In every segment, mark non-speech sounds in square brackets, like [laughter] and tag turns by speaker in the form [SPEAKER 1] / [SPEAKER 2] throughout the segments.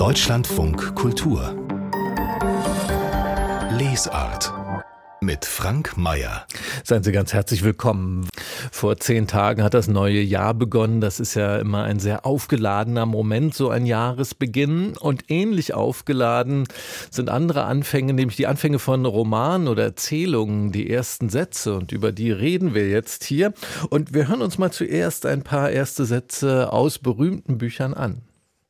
[SPEAKER 1] Deutschlandfunk Kultur Lesart mit Frank Mayer.
[SPEAKER 2] Seien Sie ganz herzlich willkommen. Vor zehn Tagen hat das neue Jahr begonnen. Das ist ja immer ein sehr aufgeladener Moment, so ein Jahresbeginn. Und ähnlich aufgeladen sind andere Anfänge, nämlich die Anfänge von Romanen oder Erzählungen, die ersten Sätze. Und über die reden wir jetzt hier. Und wir hören uns mal zuerst ein paar erste Sätze aus berühmten Büchern an.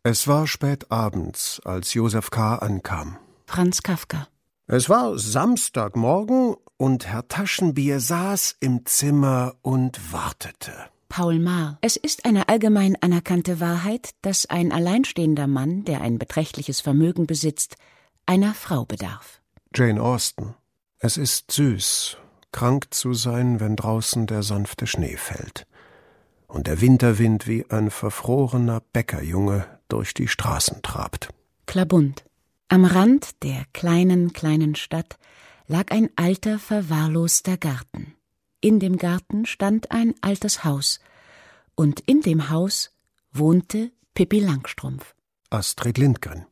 [SPEAKER 3] Es war spät abends, als Josef K. ankam.
[SPEAKER 4] Franz Kafka.
[SPEAKER 3] Es war Samstagmorgen und Herr Taschenbier saß im Zimmer und wartete.
[SPEAKER 4] Paul Maar. Es ist eine allgemein anerkannte Wahrheit, dass ein alleinstehender Mann, der ein beträchtliches Vermögen besitzt, einer Frau bedarf.
[SPEAKER 3] Jane Austen. Es ist süß, krank zu sein, wenn draußen der sanfte Schnee fällt und der Winterwind wie ein verfrorener Bäckerjunge durch die Straßen trabt.
[SPEAKER 4] Klabund. Am Rand der kleinen, kleinen Stadt lag ein alter, verwahrloster Garten. In dem Garten stand ein altes Haus, und in dem Haus wohnte Pippi Langstrumpf.
[SPEAKER 3] Astrid Lindgren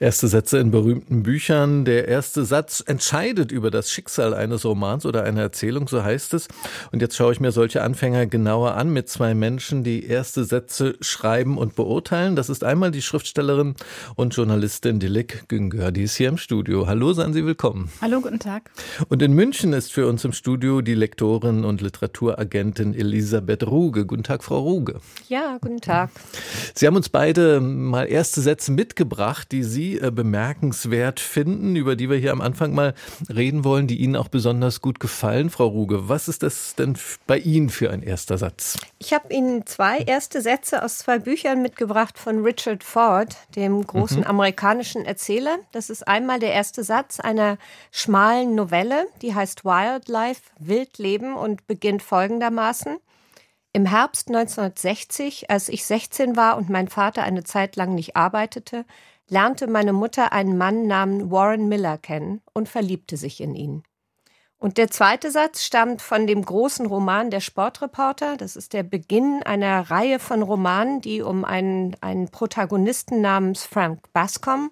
[SPEAKER 2] Erste Sätze in berühmten Büchern. Der erste Satz entscheidet über das Schicksal eines Romans oder einer Erzählung, so heißt es. Und jetzt schaue ich mir solche Anfänger genauer an mit zwei Menschen, die erste Sätze schreiben und beurteilen. Das ist einmal die Schriftstellerin und Journalistin Dilek Güngör, die ist hier im Studio. Hallo, seien Sie willkommen.
[SPEAKER 5] Hallo, guten Tag.
[SPEAKER 2] Und in München ist für uns im Studio die Lektorin und Literaturagentin Elisabeth Ruge. Guten Tag, Frau Ruge.
[SPEAKER 6] Ja, guten Tag.
[SPEAKER 2] Sie haben uns beide mal erste Sätze mitgebracht, die Sie äh, bemerkenswert finden, über die wir hier am Anfang mal reden wollen, die Ihnen auch besonders gut gefallen, Frau Ruge. Was ist das denn bei Ihnen für ein erster Satz?
[SPEAKER 6] Ich habe Ihnen zwei erste Sätze aus zwei Büchern mitgebracht von Richard Ford, dem großen mhm. amerikanischen Erzähler. Das ist einmal der erste Satz einer schmalen Novelle, die heißt Wildlife, Wildleben und beginnt folgendermaßen. Im Herbst 1960, als ich 16 war und mein Vater eine Zeit lang nicht arbeitete, lernte meine Mutter einen Mann namens Warren Miller kennen und verliebte sich in ihn. Und der zweite Satz stammt von dem großen Roman Der Sportreporter. Das ist der Beginn einer Reihe von Romanen, die um einen, einen Protagonisten namens Frank Bascom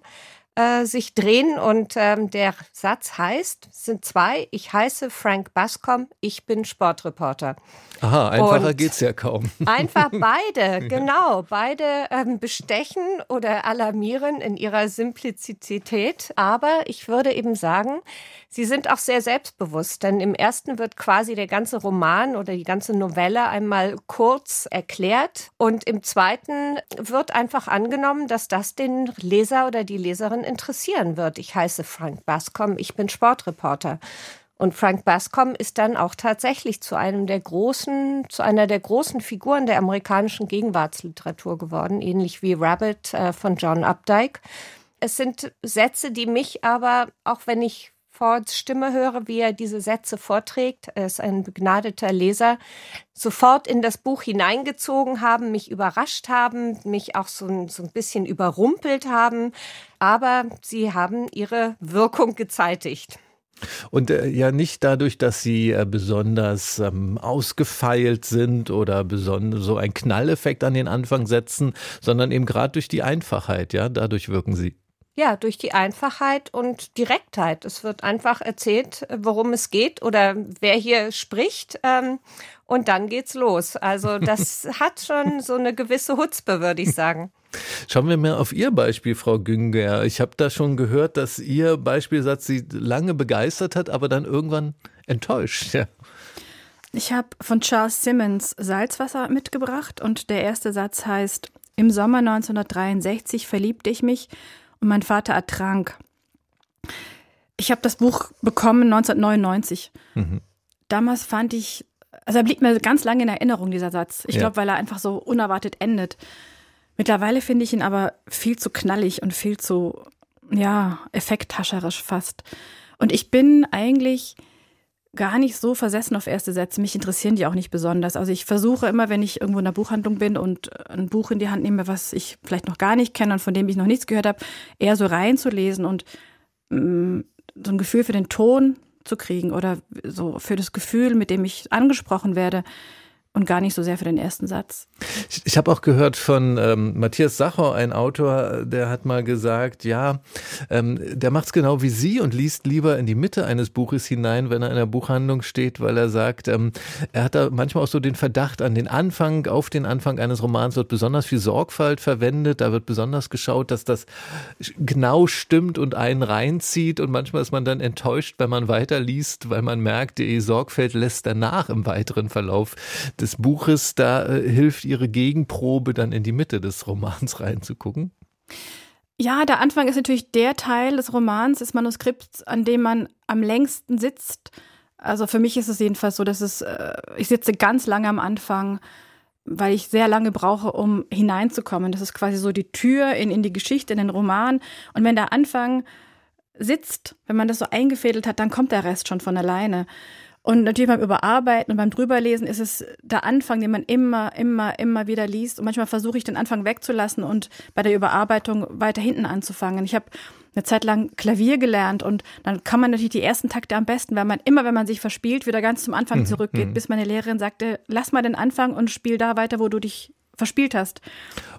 [SPEAKER 6] äh, sich drehen. Und ähm, der Satz heißt, sind zwei, ich heiße Frank Bascom, ich bin Sportreporter.
[SPEAKER 2] Aha, einfacher und geht's ja kaum. [laughs]
[SPEAKER 6] Einfach beide, genau. Beide ähm, bestechen oder alarmieren in ihrer Simplizität. Aber ich würde eben sagen, sie sind auch sehr selbstbewusst. Denn im ersten wird quasi der ganze Roman oder die ganze Novelle einmal kurz erklärt. Und im zweiten wird einfach angenommen, dass das den Leser oder die Leserin interessieren wird. Ich heiße Frank Bascom, ich bin Sportreporter. Und Frank Bascom ist dann auch tatsächlich zu einem der großen, zu einer der großen Figuren der amerikanischen Gegenwartsliteratur geworden, ähnlich wie Rabbit äh, von John Updike. Es sind Sätze, die mich aber, auch wenn ich Fords Stimme höre, wie er diese Sätze vorträgt, er ist ein begnadeter Leser, sofort in das Buch hineingezogen haben, mich überrascht haben, mich auch so, so ein bisschen überrumpelt haben, aber sie haben ihre Wirkung gezeitigt.
[SPEAKER 2] Und äh, ja nicht dadurch, dass sie äh, besonders ähm, ausgefeilt sind oder so einen Knalleffekt an den Anfang setzen, sondern eben gerade durch die Einfachheit, ja, dadurch wirken sie.
[SPEAKER 6] Ja, durch die Einfachheit und Direktheit. Es wird einfach erzählt, worum es geht oder wer hier spricht. Ähm, und dann geht's los. Also das [laughs] hat schon so eine gewisse Hutzpe, würde ich sagen.
[SPEAKER 2] Schauen wir mal auf Ihr Beispiel, Frau Günger. Ich habe da schon gehört, dass Ihr Beispielsatz Sie lange begeistert hat, aber dann irgendwann enttäuscht. Ja.
[SPEAKER 5] Ich habe von Charles Simmons Salzwasser mitgebracht und der erste Satz heißt, im Sommer 1963 verliebte ich mich und mein Vater ertrank. Ich habe das Buch bekommen 1999. Mhm. Damals fand ich, also er blieb mir ganz lange in Erinnerung, dieser Satz. Ich ja. glaube, weil er einfach so unerwartet endet. Mittlerweile finde ich ihn aber viel zu knallig und viel zu, ja, effekthascherisch fast. Und ich bin eigentlich gar nicht so versessen auf erste Sätze. Mich interessieren die auch nicht besonders. Also ich versuche immer, wenn ich irgendwo in der Buchhandlung bin und ein Buch in die Hand nehme, was ich vielleicht noch gar nicht kenne und von dem ich noch nichts gehört habe, eher so reinzulesen und mm, so ein Gefühl für den Ton zu kriegen oder so für das Gefühl, mit dem ich angesprochen werde. Und gar nicht so sehr für den ersten Satz.
[SPEAKER 2] Ich, ich habe auch gehört von ähm, Matthias Sacher, ein Autor, der hat mal gesagt, ja, ähm, der macht es genau wie Sie und liest lieber in die Mitte eines Buches hinein, wenn er in der Buchhandlung steht, weil er sagt, ähm, er hat da manchmal auch so den Verdacht an den Anfang, auf den Anfang eines Romans wird besonders viel Sorgfalt verwendet, da wird besonders geschaut, dass das genau stimmt und einen reinzieht und manchmal ist man dann enttäuscht, wenn man weiterliest, weil man merkt, die Sorgfalt lässt danach im weiteren Verlauf des Buches, da äh, hilft Ihre Gegenprobe dann in die Mitte des Romans [laughs] reinzugucken?
[SPEAKER 5] Ja, der Anfang ist natürlich der Teil des Romans, des Manuskripts, an dem man am längsten sitzt. Also für mich ist es jedenfalls so, dass es, äh, ich sitze ganz lange am Anfang, weil ich sehr lange brauche, um hineinzukommen. Das ist quasi so die Tür in, in die Geschichte, in den Roman. Und wenn der Anfang sitzt, wenn man das so eingefädelt hat, dann kommt der Rest schon von alleine. Und natürlich beim Überarbeiten und beim Drüberlesen ist es der Anfang, den man immer, immer, immer wieder liest. Und manchmal versuche ich den Anfang wegzulassen und bei der Überarbeitung weiter hinten anzufangen. Ich habe eine Zeit lang Klavier gelernt und dann kann man natürlich die ersten Takte am besten, weil man immer, wenn man sich verspielt, wieder ganz zum Anfang mhm, zurückgeht, mhm. bis meine Lehrerin sagte, lass mal den Anfang und spiel da weiter, wo du dich verspielt hast.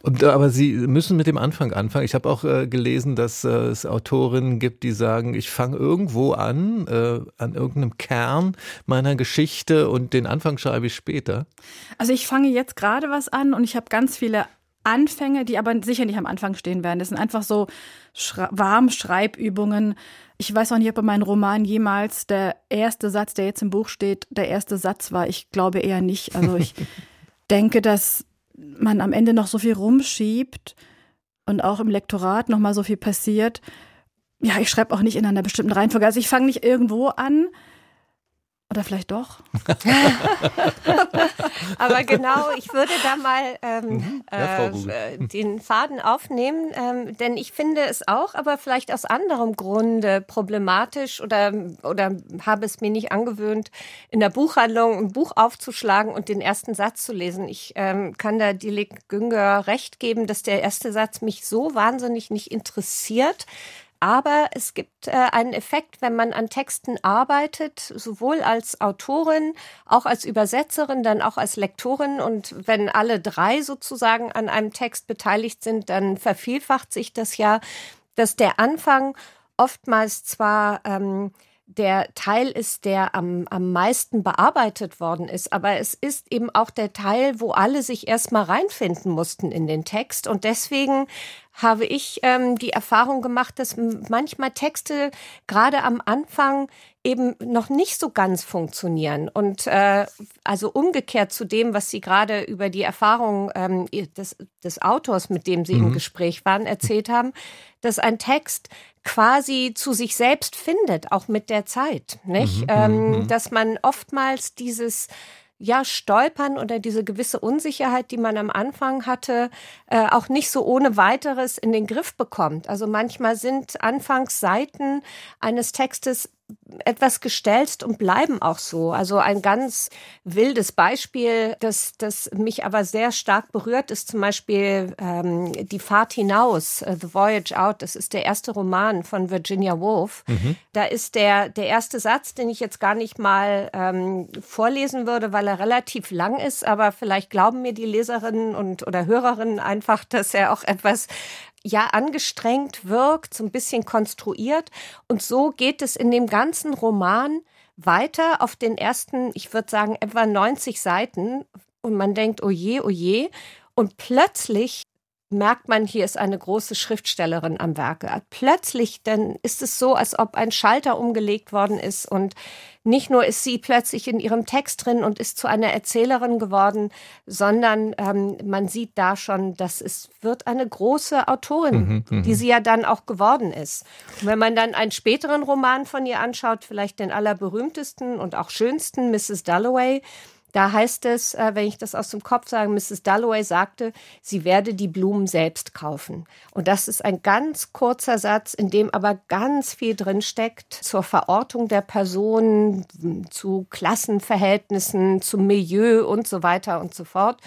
[SPEAKER 2] Und, äh, aber Sie müssen mit dem Anfang anfangen. Ich habe auch äh, gelesen, dass äh, es Autorinnen gibt, die sagen, ich fange irgendwo an, äh, an irgendeinem Kern meiner Geschichte und den Anfang schreibe ich später.
[SPEAKER 5] Also ich fange jetzt gerade was an und ich habe ganz viele Anfänge, die aber sicher nicht am Anfang stehen werden. Das sind einfach so Schra Warmschreibübungen. Ich weiß auch nicht, ob in meinem Roman jemals der erste Satz, der jetzt im Buch steht, der erste Satz war. Ich glaube eher nicht. Also ich [laughs] denke, dass man am Ende noch so viel rumschiebt und auch im Lektorat noch mal so viel passiert. Ja, ich schreibe auch nicht in einer bestimmten Reihenfolge. Also ich fange nicht irgendwo an, oder vielleicht doch. [laughs]
[SPEAKER 6] Aber genau, ich würde da mal ähm, mhm. ja, äh, den Faden aufnehmen, ähm, denn ich finde es auch, aber vielleicht aus anderem Grunde problematisch oder, oder habe es mir nicht angewöhnt, in der Buchhandlung ein Buch aufzuschlagen und den ersten Satz zu lesen. Ich ähm, kann da Dilek Günger recht geben, dass der erste Satz mich so wahnsinnig nicht interessiert, aber es gibt äh, einen Effekt, wenn man an Texten arbeitet, sowohl als Autorin, auch als Übersetzerin, dann auch als Lektorin. Und wenn alle drei sozusagen an einem Text beteiligt sind, dann vervielfacht sich das ja, dass der Anfang oftmals zwar ähm, der Teil ist, der am, am meisten bearbeitet worden ist. Aber es ist eben auch der Teil, wo alle sich erstmal reinfinden mussten in den Text. Und deswegen habe ich ähm, die Erfahrung gemacht, dass manchmal Texte gerade am Anfang eben noch nicht so ganz funktionieren. Und äh, also umgekehrt zu dem, was Sie gerade über die Erfahrung ähm, des, des Autors, mit dem Sie mhm. im Gespräch waren, erzählt haben, dass ein Text quasi zu sich selbst findet, auch mit der Zeit, nicht? Mhm, ähm, mhm. dass man oftmals dieses ja, Stolpern oder diese gewisse Unsicherheit, die man am Anfang hatte, äh, auch nicht so ohne weiteres in den Griff bekommt. Also manchmal sind Anfangsseiten eines Textes etwas gestelzt und bleiben auch so. Also ein ganz wildes Beispiel, das, das mich aber sehr stark berührt, ist zum Beispiel ähm, Die Fahrt hinaus, uh, The Voyage Out. Das ist der erste Roman von Virginia Woolf. Mhm. Da ist der, der erste Satz, den ich jetzt gar nicht mal ähm, vorlesen würde, weil er relativ lang ist, aber vielleicht glauben mir die Leserinnen und oder Hörerinnen einfach, dass er auch etwas ja angestrengt wirkt, so ein bisschen konstruiert. Und so geht es in dem ganzen Roman weiter auf den ersten, ich würde sagen, etwa 90 Seiten. Und man denkt, oh je, oh je. Und plötzlich merkt man, hier ist eine große Schriftstellerin am Werke. Plötzlich, dann ist es so, als ob ein Schalter umgelegt worden ist und nicht nur ist sie plötzlich in ihrem Text drin und ist zu einer Erzählerin geworden, sondern ähm, man sieht da schon, dass es wird eine große Autorin, mhm, die mhm. sie ja dann auch geworden ist. Und wenn man dann einen späteren Roman von ihr anschaut, vielleicht den allerberühmtesten und auch schönsten, Mrs. Dalloway, da heißt es, äh, wenn ich das aus dem Kopf sage, Mrs. Dalloway sagte, sie werde die Blumen selbst kaufen. Und das ist ein ganz kurzer Satz, in dem aber ganz viel drin steckt zur Verortung der Person, zu Klassenverhältnissen, zum Milieu und so weiter und so fort.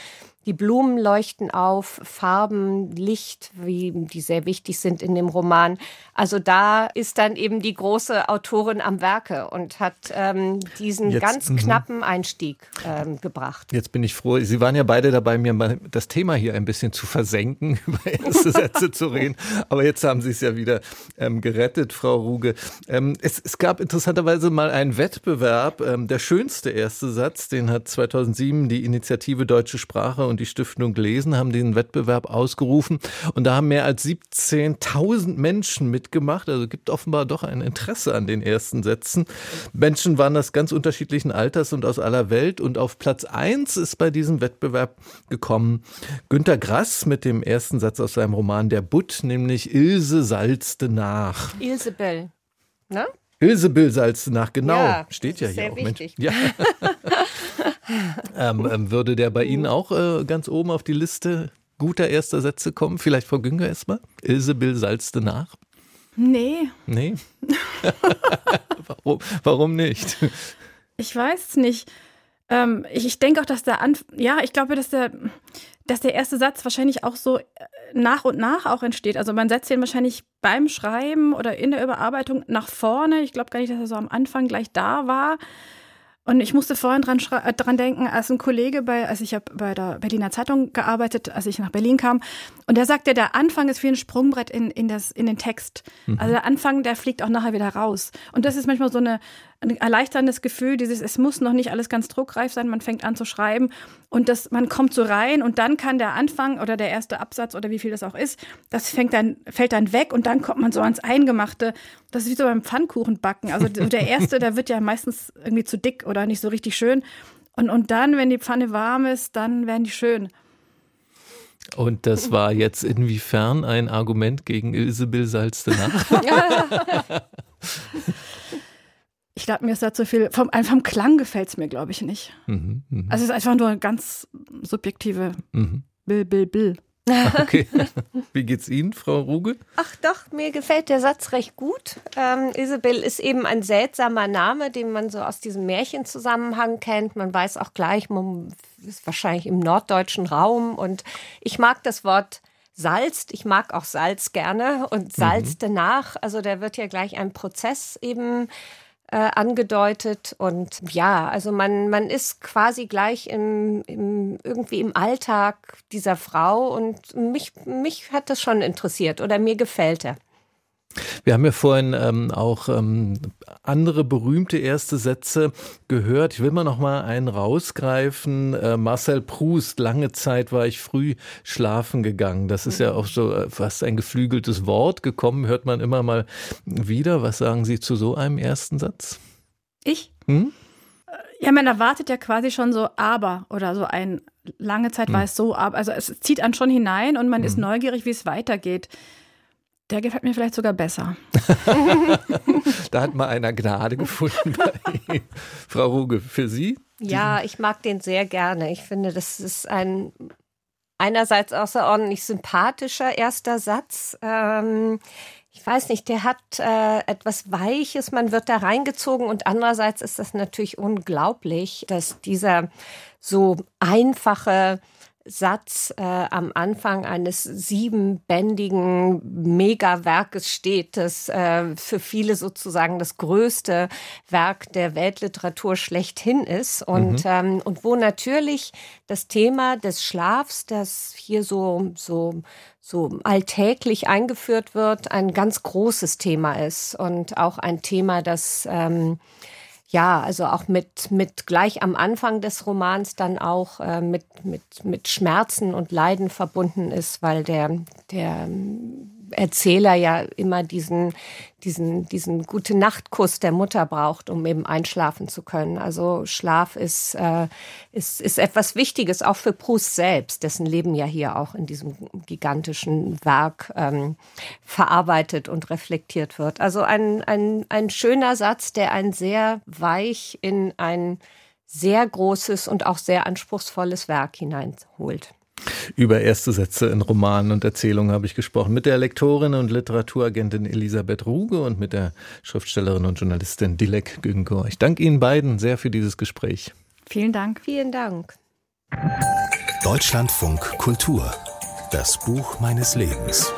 [SPEAKER 6] Die Blumen leuchten auf, Farben, Licht, wie die sehr wichtig sind in dem Roman. Also da ist dann eben die große Autorin am Werke und hat ähm, diesen Jetzt, ganz mhm. knappen Einstieg ähm, gebracht.
[SPEAKER 2] Jetzt bin ich froh. Sie waren ja beide dabei, mir mal das Thema hier ein bisschen zu versenken, [laughs] über erste Sätze zu reden. Aber jetzt haben Sie es ja wieder ähm, gerettet, Frau Ruge. Ähm, es, es, gab interessanterweise mal einen Wettbewerb. Ähm, der schönste erste Satz, den hat 2007 die Initiative Deutsche Sprache und und die Stiftung Lesen haben den Wettbewerb ausgerufen. Und da haben mehr als 17.000 Menschen mitgemacht. Also gibt offenbar doch ein Interesse an den ersten Sätzen. Menschen waren das ganz unterschiedlichen Alters und aus aller Welt. Und auf Platz 1 ist bei diesem Wettbewerb gekommen Günter Grass mit dem ersten Satz aus seinem Roman Der Butt, nämlich Ilse salzte nach.
[SPEAKER 6] Ilse Bell, ne?
[SPEAKER 2] Ilsebill salzte nach, genau. Ja, Steht ja hier auch. Wichtig. Mensch. Ja. [laughs] ähm, ähm, würde der bei Ihnen auch äh, ganz oben auf die Liste guter erster Sätze kommen? Vielleicht Frau Günger erstmal? Ilsebill salzte nach?
[SPEAKER 5] Nee.
[SPEAKER 2] Nee? [laughs] warum, warum nicht?
[SPEAKER 5] Ich weiß es nicht. Ähm, ich, ich denke auch, dass der Anf ja, ich glaube, dass der, dass der erste Satz wahrscheinlich auch so äh, nach und nach auch entsteht. Also man setzt den wahrscheinlich beim Schreiben oder in der Überarbeitung nach vorne. Ich glaube gar nicht, dass er so am Anfang gleich da war. Und ich musste vorhin dran, äh, dran denken, als ein Kollege bei, als ich habe bei der Berliner Zeitung gearbeitet, als ich nach Berlin kam, und der sagte, der Anfang ist wie ein Sprungbrett in, in, das, in den Text. Mhm. Also der Anfang, der fliegt auch nachher wieder raus. Und das ist manchmal so eine, ein erleichterndes Gefühl, dieses, es muss noch nicht alles ganz druckreif sein, man fängt an zu schreiben und das, man kommt so rein und dann kann der Anfang oder der erste Absatz oder wie viel das auch ist, das fängt dann, fällt dann weg und dann kommt man so ans Eingemachte. Das ist wie so beim Pfannkuchenbacken. Also der erste, der wird ja meistens irgendwie zu dick oder nicht so richtig schön. Und, und dann, wenn die Pfanne warm ist, dann werden die schön.
[SPEAKER 2] Und das war jetzt inwiefern ein Argument gegen Ilsebill Salstenach? [laughs] [laughs]
[SPEAKER 5] ich glaube, mir ist da zu viel. Vom, vom Klang gefällt es mir, glaube ich, nicht. Mhm, mh. Also es ist einfach nur eine ganz subjektive mhm. Bill, Bill, Bill.
[SPEAKER 2] Okay. [laughs] Wie geht's Ihnen, Frau Ruge?
[SPEAKER 6] Ach doch, mir gefällt der Satz recht gut. Ähm, Isabel ist eben ein seltsamer Name, den man so aus diesem Märchenzusammenhang kennt. Man weiß auch gleich, man ist wahrscheinlich im norddeutschen Raum. Und ich mag das Wort salzt. Ich mag auch Salz gerne und salzte mhm. nach. Also da wird ja gleich ein Prozess eben äh, angedeutet. Und ja, also man, man ist quasi gleich im, im, irgendwie im Alltag dieser Frau und mich, mich hat das schon interessiert oder mir gefällt er.
[SPEAKER 2] Wir haben ja vorhin ähm, auch ähm, andere berühmte erste Sätze gehört. Ich will mal noch mal einen rausgreifen. Äh, Marcel Proust, lange Zeit war ich früh schlafen gegangen. Das ist ja auch so äh, fast ein geflügeltes Wort gekommen, hört man immer mal wieder. Was sagen Sie zu so einem ersten Satz?
[SPEAKER 5] Ich? Hm? Ja, man erwartet ja quasi schon so aber oder so ein lange Zeit war hm. es so, aber also es zieht einen schon hinein und man hm. ist neugierig, wie es weitergeht. Der gefällt mir vielleicht sogar besser. [laughs]
[SPEAKER 2] da hat mal einer Gnade gefunden bei Frau Ruge. Für Sie?
[SPEAKER 6] Ja, ich mag den sehr gerne. Ich finde, das ist ein einerseits außerordentlich sympathischer erster Satz. Ähm, ich weiß nicht, der hat äh, etwas Weiches, man wird da reingezogen und andererseits ist das natürlich unglaublich, dass dieser so einfache Satz äh, am Anfang eines siebenbändigen Megawerkes steht, das äh, für viele sozusagen das größte Werk der Weltliteratur schlechthin ist und, mhm. ähm, und wo natürlich das Thema des Schlafs, das hier so, so, so alltäglich eingeführt wird, ein ganz großes Thema ist und auch ein Thema, das ähm, ja, also auch mit, mit gleich am Anfang des Romans dann auch äh, mit, mit, mit Schmerzen und Leiden verbunden ist, weil der, der Erzähler ja immer diesen, diesen, diesen gute Nachtkuss der Mutter braucht, um eben einschlafen zu können. Also Schlaf ist, äh, ist, ist etwas Wichtiges, auch für Proust selbst, dessen Leben ja hier auch in diesem gigantischen Werk ähm, verarbeitet und reflektiert wird. Also ein, ein, ein schöner Satz, der ein sehr weich in ein sehr großes und auch sehr anspruchsvolles Werk hineinholt.
[SPEAKER 2] Über erste Sätze in Romanen und Erzählungen habe ich gesprochen mit der Lektorin und Literaturagentin Elisabeth Ruge und mit der Schriftstellerin und Journalistin Dilek Güngor. Ich danke Ihnen beiden sehr für dieses Gespräch.
[SPEAKER 5] Vielen Dank.
[SPEAKER 6] Vielen Dank.
[SPEAKER 1] Deutschlandfunk Kultur. Das Buch meines Lebens.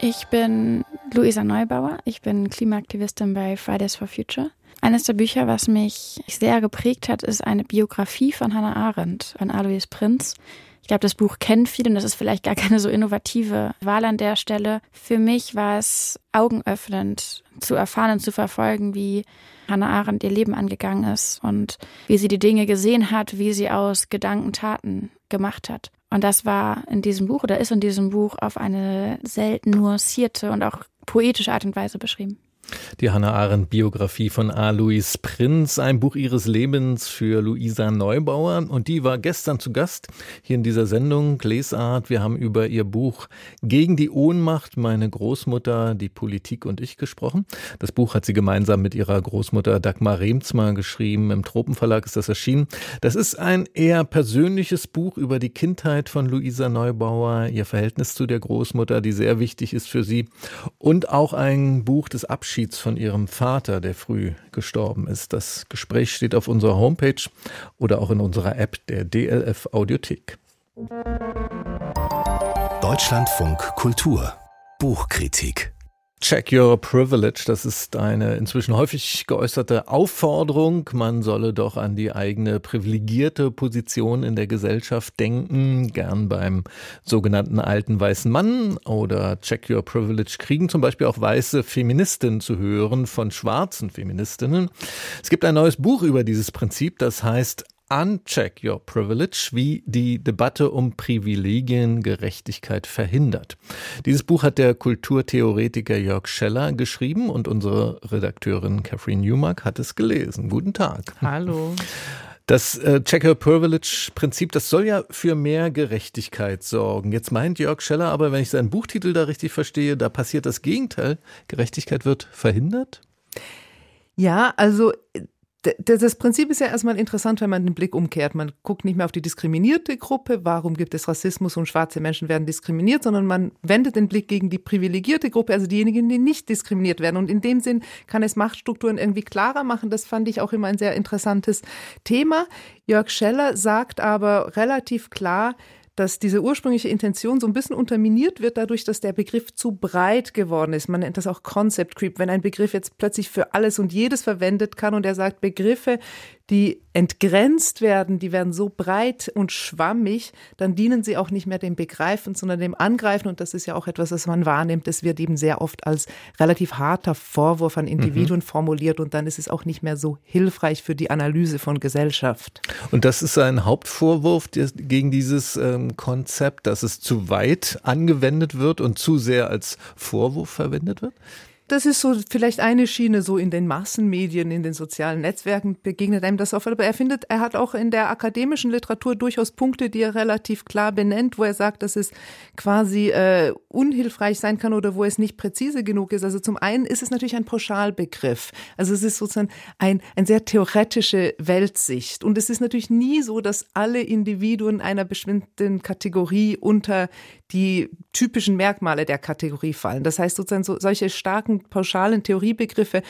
[SPEAKER 7] Ich bin Luisa Neubauer. Ich bin Klimaaktivistin bei Fridays for Future. Eines der Bücher, was mich sehr geprägt hat, ist eine Biografie von Hannah Arendt, von Alois Prinz. Ich glaube, das Buch kennt viele und das ist vielleicht gar keine so innovative Wahl an der Stelle. Für mich war es augenöffnend zu erfahren und zu verfolgen, wie Hannah Arendt ihr Leben angegangen ist und wie sie die Dinge gesehen hat, wie sie aus Gedanken Taten gemacht hat. Und das war in diesem Buch oder ist in diesem Buch auf eine selten nuancierte und auch poetische Art und Weise beschrieben.
[SPEAKER 2] Die Hannah Arendt Biografie von Alois Prinz, ein Buch ihres Lebens für Luisa Neubauer. Und die war gestern zu Gast hier in dieser Sendung Lesart. Wir haben über ihr Buch Gegen die Ohnmacht, meine Großmutter, die Politik und ich gesprochen. Das Buch hat sie gemeinsam mit ihrer Großmutter Dagmar Remzmar geschrieben. Im Tropenverlag ist das erschienen. Das ist ein eher persönliches Buch über die Kindheit von Luisa Neubauer, ihr Verhältnis zu der Großmutter, die sehr wichtig ist für sie. Und auch ein Buch des Abschieds Abschieds von ihrem Vater, der früh gestorben ist. Das Gespräch steht auf unserer Homepage oder auch in unserer App der DLF Audiothek.
[SPEAKER 1] Deutschlandfunk Kultur Buchkritik
[SPEAKER 2] Check your privilege, das ist eine inzwischen häufig geäußerte Aufforderung. Man solle doch an die eigene privilegierte Position in der Gesellschaft denken, gern beim sogenannten alten weißen Mann oder Check your privilege kriegen zum Beispiel auch weiße Feministinnen zu hören von schwarzen Feministinnen. Es gibt ein neues Buch über dieses Prinzip, das heißt Uncheck Your Privilege, wie die Debatte um Privilegiengerechtigkeit verhindert. Dieses Buch hat der Kulturtheoretiker Jörg Scheller geschrieben und unsere Redakteurin Catherine Newmark hat es gelesen. Guten Tag.
[SPEAKER 8] Hallo.
[SPEAKER 2] Das äh, Checker Privilege Prinzip, das soll ja für mehr Gerechtigkeit sorgen. Jetzt meint Jörg Scheller aber, wenn ich seinen Buchtitel da richtig verstehe, da passiert das Gegenteil. Gerechtigkeit wird verhindert?
[SPEAKER 8] Ja, also das Prinzip ist ja erstmal interessant, wenn man den Blick umkehrt. Man guckt nicht mehr auf die diskriminierte Gruppe, warum gibt es Rassismus und schwarze Menschen werden diskriminiert, sondern man wendet den Blick gegen die privilegierte Gruppe, also diejenigen, die nicht diskriminiert werden. Und in dem Sinn kann es Machtstrukturen irgendwie klarer machen. Das fand ich auch immer ein sehr interessantes Thema. Jörg Scheller sagt aber relativ klar, dass diese ursprüngliche Intention so ein bisschen unterminiert wird dadurch, dass der Begriff zu breit geworden ist. Man nennt das auch Concept Creep, wenn ein Begriff jetzt plötzlich für alles und jedes verwendet kann und er sagt Begriffe, die entgrenzt werden, die werden so breit und schwammig, dann dienen sie auch nicht mehr dem Begreifen, sondern dem Angreifen. Und das ist ja auch etwas, was man wahrnimmt. Das wird eben sehr oft als relativ harter Vorwurf an Individuen mhm. formuliert und dann ist es auch nicht mehr so hilfreich für die Analyse von Gesellschaft.
[SPEAKER 2] Und das ist ein Hauptvorwurf gegen dieses ähm, Konzept, dass es zu weit angewendet wird und zu sehr als Vorwurf verwendet wird?
[SPEAKER 8] Das ist so vielleicht eine Schiene, so in den Massenmedien, in den sozialen Netzwerken begegnet einem das oft. Aber er findet, er hat auch in der akademischen Literatur durchaus Punkte, die er relativ klar benennt, wo er sagt, dass es quasi äh, unhilfreich sein kann oder wo es nicht präzise genug ist. Also zum einen ist es natürlich ein Pauschalbegriff. Also es ist sozusagen ein, ein sehr theoretische Weltsicht. Und es ist natürlich nie so, dass alle Individuen einer bestimmten Kategorie unter die typischen Merkmale der Kategorie fallen. Das heißt sozusagen so, solche starken pauschalen Theoriebegriffe,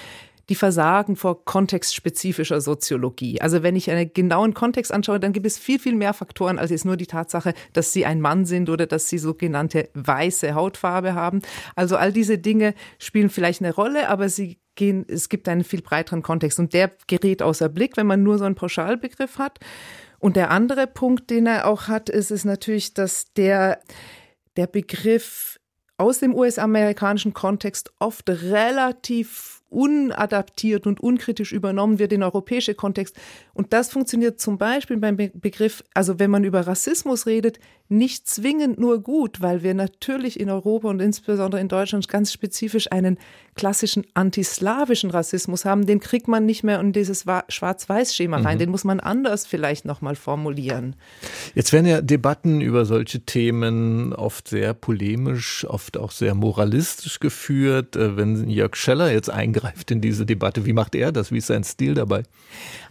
[SPEAKER 8] die versagen vor kontextspezifischer Soziologie. Also wenn ich einen genauen Kontext anschaue, dann gibt es viel, viel mehr Faktoren als jetzt nur die Tatsache, dass sie ein Mann sind oder dass sie sogenannte weiße Hautfarbe haben. Also all diese Dinge spielen vielleicht eine Rolle, aber sie gehen, es gibt einen viel breiteren Kontext und der gerät außer Blick, wenn man nur so einen Pauschalbegriff hat. Und der andere Punkt, den er auch hat, ist, ist natürlich, dass der der Begriff aus dem US-amerikanischen Kontext oft relativ unadaptiert und unkritisch übernommen wird in europäische Kontext. Und das funktioniert zum Beispiel beim Begriff, also wenn man über Rassismus redet, nicht zwingend nur gut, weil wir natürlich in Europa und insbesondere in Deutschland ganz spezifisch einen klassischen antislawischen Rassismus haben. Den kriegt man nicht mehr in dieses Schwarz-Weiß-Schema rein. Mhm. Den muss man anders vielleicht nochmal formulieren.
[SPEAKER 2] Jetzt werden ja Debatten über solche Themen oft sehr polemisch, oft auch sehr moralistisch geführt. Äh, wenn Jörg Scheller jetzt eingreift, eingreift in diese Debatte. Wie macht er das? Wie ist sein Stil dabei?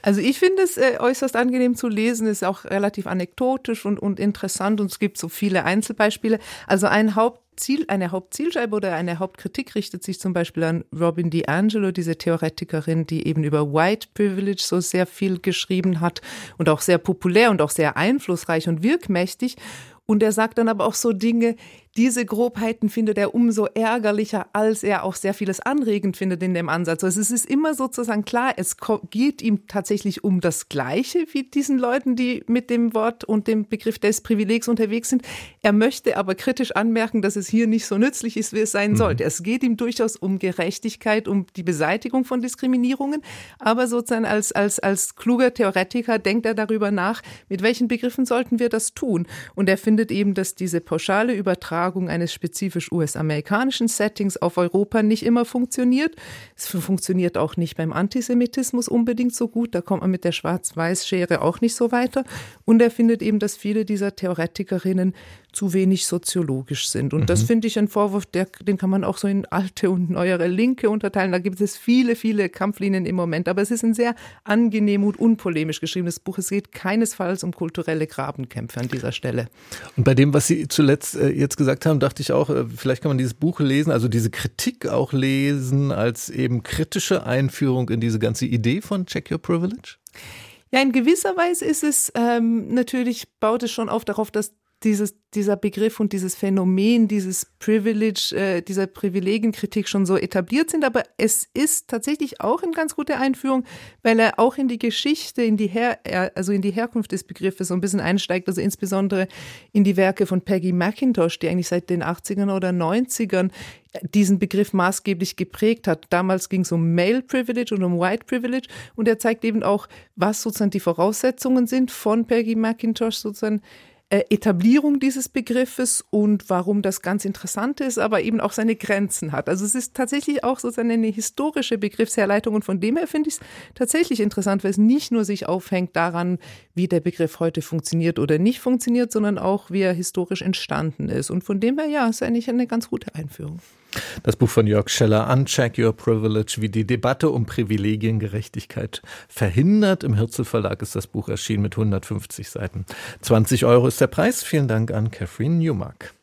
[SPEAKER 8] Also ich finde es äh, äußerst angenehm zu lesen, ist auch relativ anekdotisch und, und interessant und es gibt so viele Einzelbeispiele. Also ein Hauptziel, eine Hauptzielscheibe oder eine Hauptkritik richtet sich zum Beispiel an Robin DiAngelo, diese Theoretikerin, die eben über White Privilege so sehr viel geschrieben hat und auch sehr populär und auch sehr einflussreich und wirkmächtig. Und er sagt dann aber auch so Dinge, diese Grobheiten findet er umso ärgerlicher, als er auch sehr vieles anregend findet in dem Ansatz. Also es ist immer sozusagen klar, es geht ihm tatsächlich um das Gleiche wie diesen Leuten, die mit dem Wort und dem Begriff des Privilegs unterwegs sind. Er möchte aber kritisch anmerken, dass es hier nicht so nützlich ist, wie es sein mhm. sollte. Es geht ihm durchaus um Gerechtigkeit, um die Beseitigung von Diskriminierungen, aber sozusagen als, als, als kluger Theoretiker denkt er darüber nach, mit welchen Begriffen sollten wir das tun. Und er findet eben, dass diese pauschale Übertragung Übertragung eines spezifisch US-amerikanischen Settings auf Europa nicht immer funktioniert. Es funktioniert auch nicht beim Antisemitismus unbedingt so gut. Da kommt man mit der Schwarz-Weiß-Schere auch nicht so weiter. Und er findet eben, dass viele dieser Theoretikerinnen zu wenig soziologisch sind. Und mhm. das finde ich ein Vorwurf, der, den kann man auch so in alte und neuere Linke unterteilen. Da gibt es viele, viele Kampflinien im Moment. Aber es ist ein sehr angenehm und unpolemisch geschriebenes Buch. Es geht keinesfalls um kulturelle Grabenkämpfe an dieser Stelle.
[SPEAKER 2] Und bei dem, was Sie zuletzt äh, jetzt gesagt haben, dachte ich auch, äh, vielleicht kann man dieses Buch lesen, also diese Kritik auch lesen als eben kritische Einführung in diese ganze Idee von Check Your Privilege?
[SPEAKER 8] Ja, in gewisser Weise ist es ähm, natürlich, baut es schon auf darauf, dass dieses, dieser Begriff und dieses Phänomen, dieses Privilege, äh, dieser Privilegienkritik schon so etabliert sind. Aber es ist tatsächlich auch eine ganz gute Einführung, weil er auch in die Geschichte, in die Her also in die Herkunft des Begriffes so ein bisschen einsteigt, also insbesondere in die Werke von Peggy McIntosh, die eigentlich seit den 80ern oder 90ern diesen Begriff maßgeblich geprägt hat. Damals ging es um Male Privilege und um White Privilege und er zeigt eben auch, was sozusagen die Voraussetzungen sind von Peggy McIntosh sozusagen Etablierung dieses Begriffes und warum das ganz interessant ist, aber eben auch seine Grenzen hat. Also es ist tatsächlich auch sozusagen eine historische Begriffsherleitung und von dem her finde ich es tatsächlich interessant, weil es nicht nur sich aufhängt daran, wie der Begriff heute funktioniert oder nicht funktioniert, sondern auch, wie er historisch entstanden ist. Und von dem her, ja, ist eigentlich eine ganz gute Einführung.
[SPEAKER 2] Das Buch von Jörg Scheller, Uncheck Your Privilege, wie die Debatte um Privilegiengerechtigkeit verhindert. Im Hirzel Verlag ist das Buch erschienen mit 150 Seiten. 20 Euro ist der Preis. Vielen Dank an Catherine Newmark.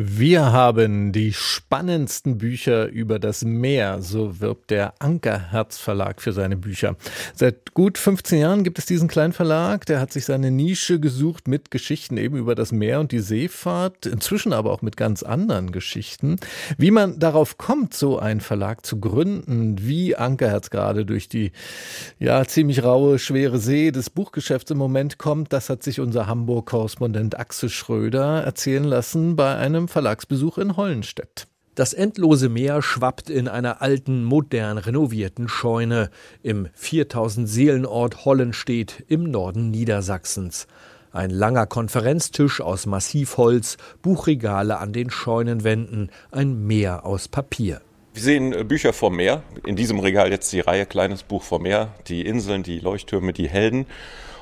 [SPEAKER 2] Wir haben die spannendsten Bücher über das Meer, so wirbt der Ankerherz Verlag für seine Bücher. Seit gut 15 Jahren gibt es diesen kleinen Verlag, der hat sich seine Nische gesucht mit Geschichten eben über das Meer und die Seefahrt, inzwischen aber auch mit ganz anderen Geschichten. Wie man darauf kommt, so einen Verlag zu gründen, wie Ankerherz gerade durch die ja ziemlich raue, schwere See des Buchgeschäfts im Moment kommt, das hat sich unser Hamburg-Korrespondent Axel Schröder erzählen lassen bei einem Verlagsbesuch in Hollenstedt.
[SPEAKER 9] Das endlose Meer schwappt in einer alten, modern renovierten Scheune im 4000 Seelenort Hollenstedt im Norden Niedersachsens. Ein langer Konferenztisch aus Massivholz, Buchregale an den Scheunenwänden, ein Meer aus Papier.
[SPEAKER 10] Wir sehen äh, Bücher vom Meer. In diesem Regal jetzt die Reihe Kleines Buch vom Meer, die Inseln, die Leuchttürme, die Helden.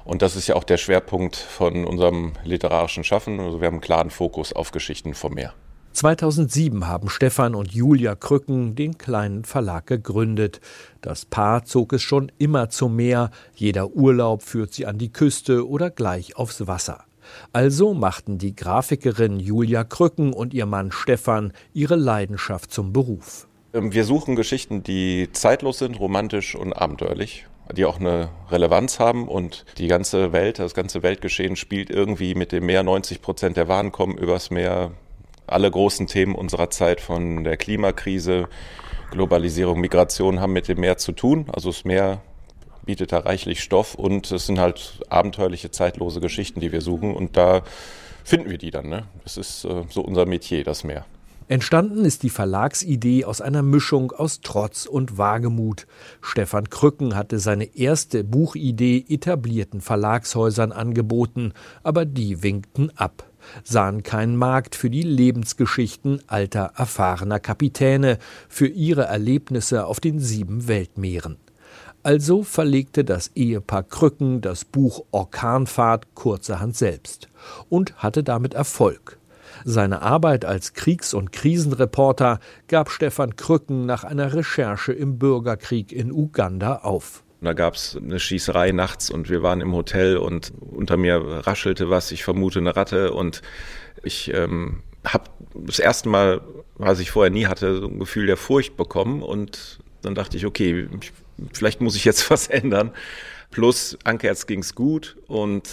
[SPEAKER 10] Und das ist ja auch der Schwerpunkt von unserem literarischen Schaffen. Also wir haben einen klaren Fokus auf Geschichten vom Meer.
[SPEAKER 9] 2007 haben Stefan und Julia Krücken den kleinen Verlag gegründet. Das Paar zog es schon immer zum Meer. Jeder Urlaub führt sie an die Küste oder gleich aufs Wasser. Also machten die Grafikerin Julia Krücken und ihr Mann Stefan ihre Leidenschaft zum Beruf.
[SPEAKER 10] Ähm, wir suchen Geschichten, die zeitlos sind, romantisch und abenteuerlich die auch eine Relevanz haben und die ganze Welt, das ganze Weltgeschehen spielt irgendwie mit dem Meer. 90 Prozent der Waren kommen übers Meer. Alle großen Themen unserer Zeit von der Klimakrise, Globalisierung, Migration haben mit dem Meer zu tun. Also das Meer bietet da reichlich Stoff und es sind halt abenteuerliche, zeitlose Geschichten, die wir suchen und da finden wir die dann. Ne? Das ist äh, so unser Metier, das Meer.
[SPEAKER 9] Entstanden ist die Verlagsidee aus einer Mischung aus Trotz und Wagemut. Stefan Krücken hatte seine erste Buchidee etablierten Verlagshäusern angeboten, aber die winkten ab, sahen keinen Markt für die Lebensgeschichten alter, erfahrener Kapitäne, für ihre Erlebnisse auf den sieben Weltmeeren. Also verlegte das Ehepaar Krücken das Buch Orkanfahrt kurzerhand selbst und hatte damit Erfolg. Seine Arbeit als Kriegs- und Krisenreporter gab Stefan Krücken nach einer Recherche im Bürgerkrieg in Uganda auf.
[SPEAKER 10] Da gab es eine Schießerei nachts und wir waren im Hotel und unter mir raschelte was, ich vermute eine Ratte und ich ähm, habe das erste Mal, was ich vorher nie hatte, so ein Gefühl der Furcht bekommen und dann dachte ich, okay, vielleicht muss ich jetzt [laughs] was ändern. Plus Anke jetzt ging's gut und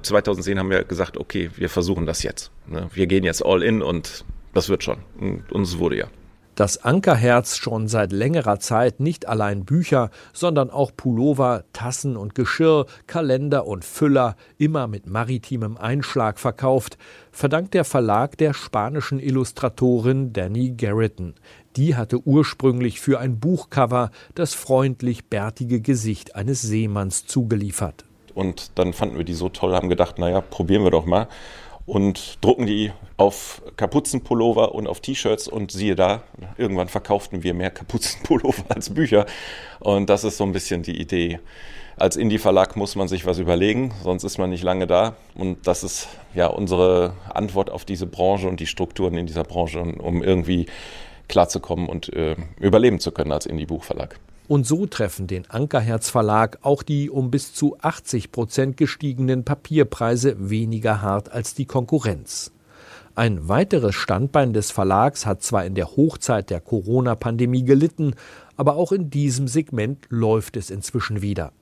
[SPEAKER 10] 2010 haben wir gesagt, okay, wir versuchen das jetzt. Ne? Wir gehen jetzt all in und das wird schon. Und uns wurde ja.
[SPEAKER 9] Das Ankerherz schon seit längerer Zeit nicht allein Bücher, sondern auch Pullover, Tassen und Geschirr, Kalender und Füller, immer mit maritimem Einschlag verkauft, verdankt der Verlag der spanischen Illustratorin Danny Garrison. Die hatte ursprünglich für ein Buchcover das freundlich bärtige Gesicht eines Seemanns zugeliefert.
[SPEAKER 10] Und dann fanden wir die so toll, haben gedacht, naja, probieren wir doch mal und drucken die auf Kapuzenpullover und auf T-Shirts und siehe da, irgendwann verkauften wir mehr Kapuzenpullover [laughs] als Bücher und das ist so ein bisschen die Idee. Als Indie-Verlag muss man sich was überlegen, sonst ist man nicht lange da und das ist ja unsere Antwort auf diese Branche und die Strukturen in dieser Branche, um irgendwie klarzukommen und äh, überleben zu können als Indie-Buchverlag.
[SPEAKER 9] Und so treffen den Ankerherz Verlag auch die um bis zu 80 Prozent gestiegenen Papierpreise weniger hart als die Konkurrenz. Ein weiteres Standbein des Verlags hat zwar in der Hochzeit der Corona-Pandemie gelitten, aber auch in diesem Segment läuft es inzwischen wieder.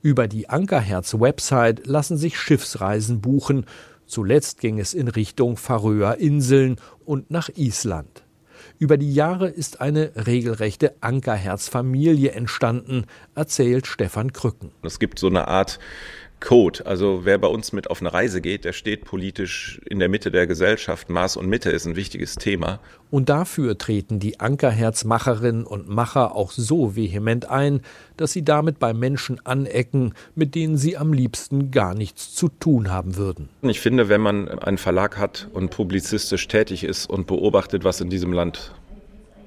[SPEAKER 9] Über die Ankerherz-Website lassen sich Schiffsreisen buchen. Zuletzt ging es in Richtung Färöer Inseln und nach Island. Über die Jahre ist eine regelrechte Ankerherzfamilie entstanden, erzählt Stefan Krücken.
[SPEAKER 10] Es gibt so eine Art Code. Also wer bei uns mit auf eine Reise geht, der steht politisch in der Mitte der Gesellschaft. Maß und Mitte ist ein wichtiges Thema.
[SPEAKER 9] Und dafür treten die Ankerherzmacherinnen und Macher auch so vehement ein, dass sie damit bei Menschen anecken, mit denen sie am liebsten gar nichts zu tun haben würden.
[SPEAKER 10] Ich finde, wenn man einen Verlag hat und publizistisch tätig ist und beobachtet, was in diesem Land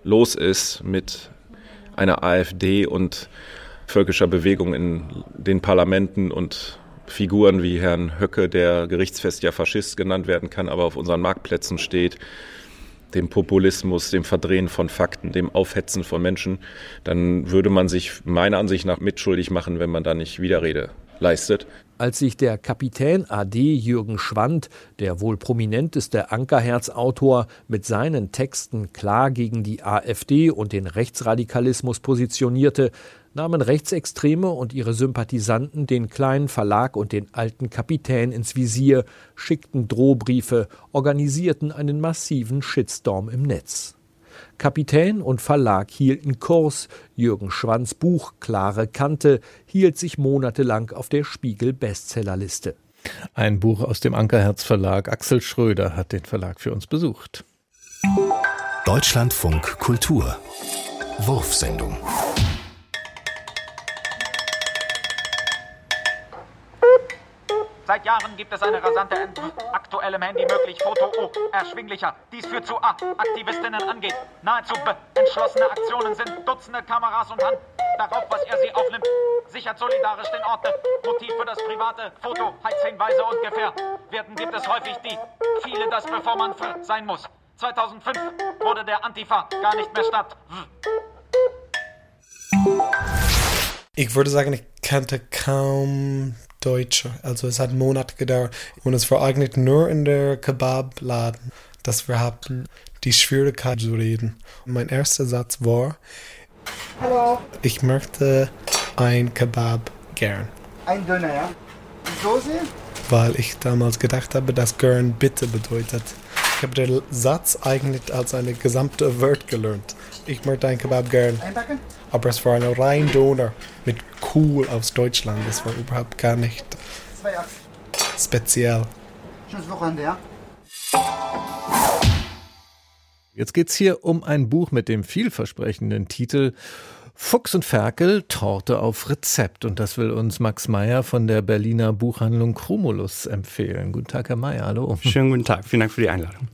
[SPEAKER 10] los ist mit einer AfD und völkischer Bewegung in den Parlamenten und Figuren wie Herrn Höcke, der gerichtsfest ja Faschist genannt werden kann, aber auf unseren Marktplätzen steht, dem Populismus, dem Verdrehen von Fakten, dem Aufhetzen von Menschen, dann würde man sich meiner Ansicht nach mitschuldig machen, wenn man da nicht Widerrede leistet.
[SPEAKER 9] Als sich der Kapitän AD Jürgen Schwand, der wohl prominenteste Ankerherz-Autor, mit seinen Texten klar gegen die AfD und den Rechtsradikalismus positionierte, nahmen Rechtsextreme und ihre Sympathisanten den kleinen Verlag und den alten Kapitän ins Visier, schickten Drohbriefe, organisierten einen massiven Shitstorm im Netz. Kapitän und Verlag hielten Kurs, Jürgen Schwanz Buch Klare Kante hielt sich monatelang auf der Spiegel Bestsellerliste.
[SPEAKER 2] Ein Buch aus dem Ankerherz Verlag. Axel Schröder hat den Verlag für uns besucht.
[SPEAKER 1] Deutschlandfunk Kultur Wurfsendung
[SPEAKER 11] Seit Jahren gibt es eine rasante Ent aktuelle Handy möglich, Foto O, erschwinglicher. Dies führt zu A, Aktivistinnen angeht. Nahezu B, entschlossene Aktionen sind Dutzende Kameras und Hand. Darauf, was er sie aufnimmt, sichert solidarisch den Ort. Motiv für das private Foto, Heizhinweise und Gefähr. Werden gibt es häufig die, viele das bevor man fr sein muss. 2005 wurde der Antifa gar nicht mehr statt.
[SPEAKER 12] Ich würde sagen, ich kannte kaum Deutsche. Also es hat Monate gedauert und es war eigentlich nur in der Kebabladen, dass wir hatten die Schwierigkeit zu reden. Mein erster Satz war,
[SPEAKER 13] Hallo.
[SPEAKER 12] Ich möchte ein Kebab gern.
[SPEAKER 13] Ein Döner, ja? Die Soße?
[SPEAKER 12] Weil ich damals gedacht habe, dass gern bitte bedeutet. Ich habe den Satz eigentlich als eine gesamte Wort gelernt. Ich möchte ein Kebab gern.
[SPEAKER 13] Einpacken?
[SPEAKER 12] Aber es war ein rein Döner mit cool aus Deutschland. Das war überhaupt gar nicht speziell.
[SPEAKER 13] Schönes Wochenende, ja?
[SPEAKER 2] Jetzt geht's hier um ein Buch mit dem vielversprechenden Titel Fuchs und Ferkel, Torte auf Rezept. Und das will uns Max Meyer von der Berliner Buchhandlung Chromulus empfehlen. Guten Tag, Herr Meyer, hallo.
[SPEAKER 14] Schönen guten Tag, vielen Dank für die Einladung.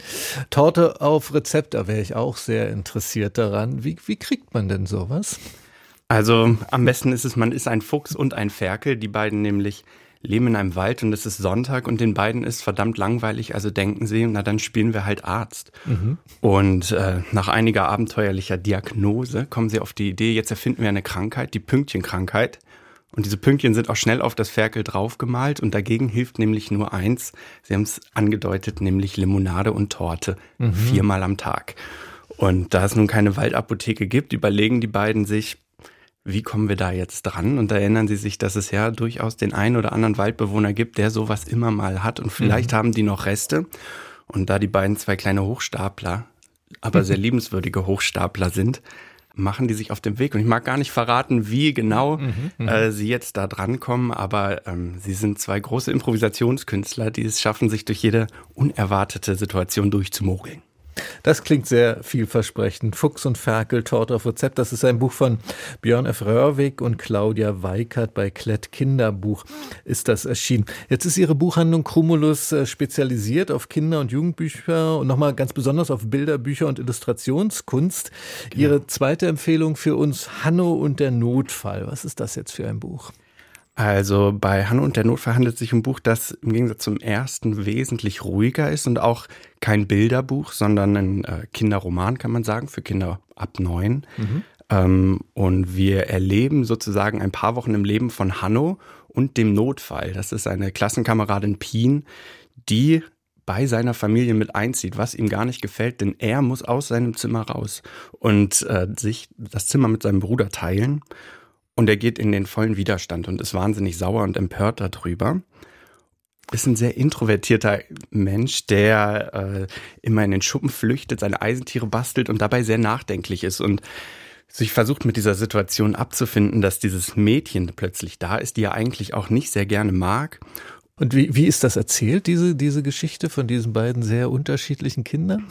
[SPEAKER 2] Torte auf Rezept, da wäre ich auch sehr interessiert daran. Wie, wie kriegt man denn sowas?
[SPEAKER 14] Also am besten ist es, man ist ein Fuchs und ein Ferkel, die beiden nämlich leben in einem Wald und es ist Sonntag und den beiden ist verdammt langweilig, also denken sie, na dann spielen wir halt Arzt. Mhm. Und äh, nach einiger abenteuerlicher Diagnose kommen sie auf die Idee, jetzt erfinden wir eine Krankheit, die Pünktchenkrankheit. Und diese Pünktchen sind auch schnell auf das Ferkel draufgemalt und dagegen hilft nämlich nur eins. Sie haben es angedeutet, nämlich Limonade und Torte. Mhm. Viermal am Tag. Und da es nun keine Waldapotheke gibt, überlegen die beiden sich, wie kommen wir da jetzt dran? Und da erinnern sie sich, dass es ja durchaus den einen oder anderen Waldbewohner gibt, der sowas immer mal hat. Und vielleicht mhm. haben die noch Reste. Und da die beiden zwei kleine Hochstapler, aber sehr [laughs] liebenswürdige Hochstapler sind, machen die sich auf den Weg. Und ich mag gar nicht verraten, wie genau mhm, mhm. äh, sie jetzt da drankommen, aber ähm, sie sind zwei große Improvisationskünstler, die es schaffen, sich durch jede unerwartete Situation durchzumogeln.
[SPEAKER 2] Das klingt sehr vielversprechend. Fuchs und Ferkel, Torte auf Rezept. Das ist ein Buch von Björn F. Röhrwig und Claudia Weikert bei Klett Kinderbuch ist das erschienen. Jetzt ist Ihre Buchhandlung Cumulus äh, spezialisiert auf Kinder- und Jugendbücher und nochmal ganz besonders auf Bilderbücher und Illustrationskunst. Genau. Ihre zweite Empfehlung für uns, Hanno und der Notfall. Was ist das jetzt für ein Buch?
[SPEAKER 14] Also bei Hanno und der Notfall handelt es sich um ein Buch, das im Gegensatz zum ersten wesentlich ruhiger ist und auch kein Bilderbuch, sondern ein äh, Kinderroman, kann man sagen, für Kinder ab neun. Mhm. Ähm, und wir erleben sozusagen ein paar Wochen im Leben von Hanno und dem Notfall. Das ist eine Klassenkameradin Pien, die bei seiner Familie mit einzieht, was ihm gar nicht gefällt, denn er muss aus seinem Zimmer raus und äh, sich das Zimmer mit seinem Bruder teilen. Und er geht in den vollen Widerstand und ist wahnsinnig sauer und empört darüber. Ist ein sehr introvertierter Mensch, der äh, immer in den Schuppen flüchtet, seine Eisentiere bastelt und dabei sehr nachdenklich ist und sich versucht mit dieser Situation abzufinden, dass dieses Mädchen plötzlich da ist, die er eigentlich auch nicht sehr gerne mag.
[SPEAKER 2] Und wie, wie ist das erzählt, diese, diese Geschichte von diesen beiden sehr unterschiedlichen Kindern?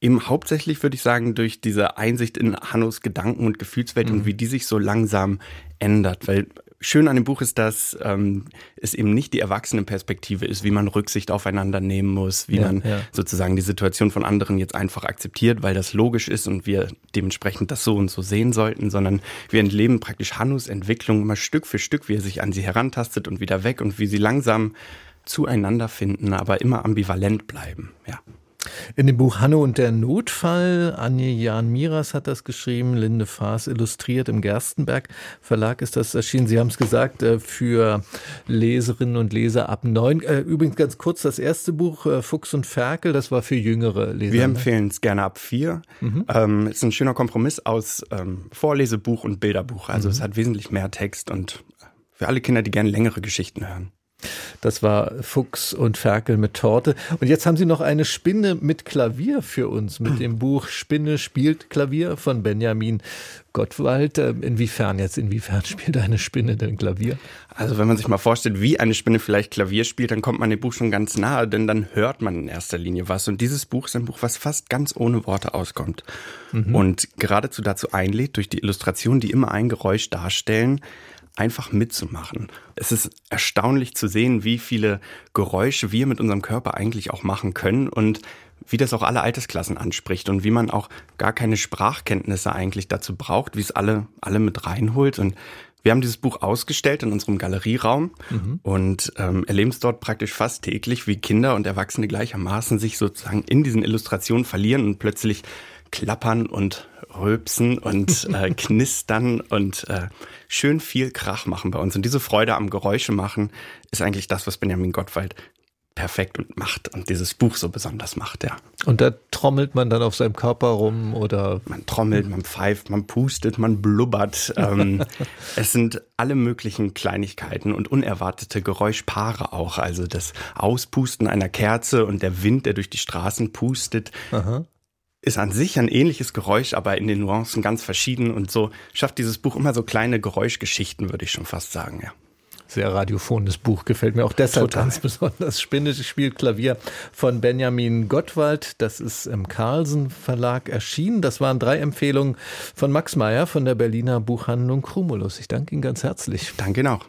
[SPEAKER 14] Eben hauptsächlich würde ich sagen, durch diese Einsicht in Hannos Gedanken und Gefühlswelt mhm. und wie die sich so langsam ändert. Weil schön an dem Buch ist, dass ähm, es eben nicht die Erwachsenenperspektive ist, wie man Rücksicht aufeinander nehmen muss, wie ja, man ja. sozusagen die Situation von anderen jetzt einfach akzeptiert, weil das logisch ist und wir dementsprechend das so und so sehen sollten, sondern wir entleben praktisch Hannus Entwicklung immer Stück für Stück, wie er sich an sie herantastet und wieder weg und wie sie langsam zueinander finden, aber immer ambivalent bleiben. Ja.
[SPEAKER 2] In dem Buch Hanno und der Notfall, Anje Jan Miras hat das geschrieben, Linde Faas illustriert im Gerstenberg Verlag ist das erschienen. Sie haben es gesagt, äh, für Leserinnen und Leser ab neun. Äh, übrigens ganz kurz, das erste Buch, äh, Fuchs und Ferkel, das war für jüngere Leser.
[SPEAKER 14] Wir ne? empfehlen es gerne ab vier. Mhm. Ähm, ist ein schöner Kompromiss aus ähm, Vorlesebuch und Bilderbuch. Also mhm. es hat wesentlich mehr Text und für alle Kinder, die gerne längere Geschichten hören.
[SPEAKER 2] Das war Fuchs und Ferkel mit Torte. Und jetzt haben Sie noch eine Spinne mit Klavier für uns, mit dem Buch Spinne spielt Klavier von Benjamin Gottwald. Äh, inwiefern jetzt, inwiefern [laughs] spielt eine Spinne denn Klavier?
[SPEAKER 14] Also wenn man sich mal vorstellt, wie eine Spinne vielleicht Klavier spielt, dann kommt man dem Buch schon ganz nahe, denn dann hört man in erster Linie was. Und dieses Buch ist ein Buch, was fast ganz ohne Worte auskommt. Mhm. Und geradezu dazu einlädt, durch die Illustrationen, die immer ein Geräusch darstellen, einfach mitzumachen. Es ist erstaunlich zu sehen, wie viele Geräusche wir mit unserem Körper eigentlich auch machen können und wie das auch alle Altersklassen anspricht und wie man auch gar keine Sprachkenntnisse eigentlich dazu braucht, wie es alle, alle mit reinholt. Und wir haben dieses Buch ausgestellt in unserem Galerieraum mhm. und ähm, erleben es dort praktisch fast täglich, wie Kinder und Erwachsene gleichermaßen sich sozusagen in diesen Illustrationen verlieren und plötzlich klappern und rülpsen und [laughs] äh, knistern und äh, schön viel Krach machen bei uns. Und diese Freude am Geräusche machen ist eigentlich das, was Benjamin Gottwald perfekt und macht und dieses Buch so besonders macht, ja.
[SPEAKER 2] Und da trommelt man dann auf seinem Körper rum oder?
[SPEAKER 14] Man trommelt, man pfeift, man pustet, man blubbert. ähm, [laughs] es sind alle möglichen Kleinigkeiten und unerwartete Geräuschpaare auch. Also das Auspusten einer Kerze und der Wind, der durch die Straßen pustet. Aha ist an sich ein ähnliches Geräusch, aber in den Nuancen ganz verschieden und so schafft dieses Buch immer so kleine Geräuschgeschichten, würde ich schon fast sagen, ja.
[SPEAKER 2] Sehr radiophones Buch, gefällt mir auch deshalb Total. ganz [laughs] besonders. Spinne spielt Klavier von Benjamin Gottwald. Das ist im Carlsen Verlag erschienen. Das waren drei Empfehlungen von Max Meyer von der Berliner Buchhandlung Cumulus. Ich danke Ihnen ganz herzlich.
[SPEAKER 14] Danke Ihnen auch.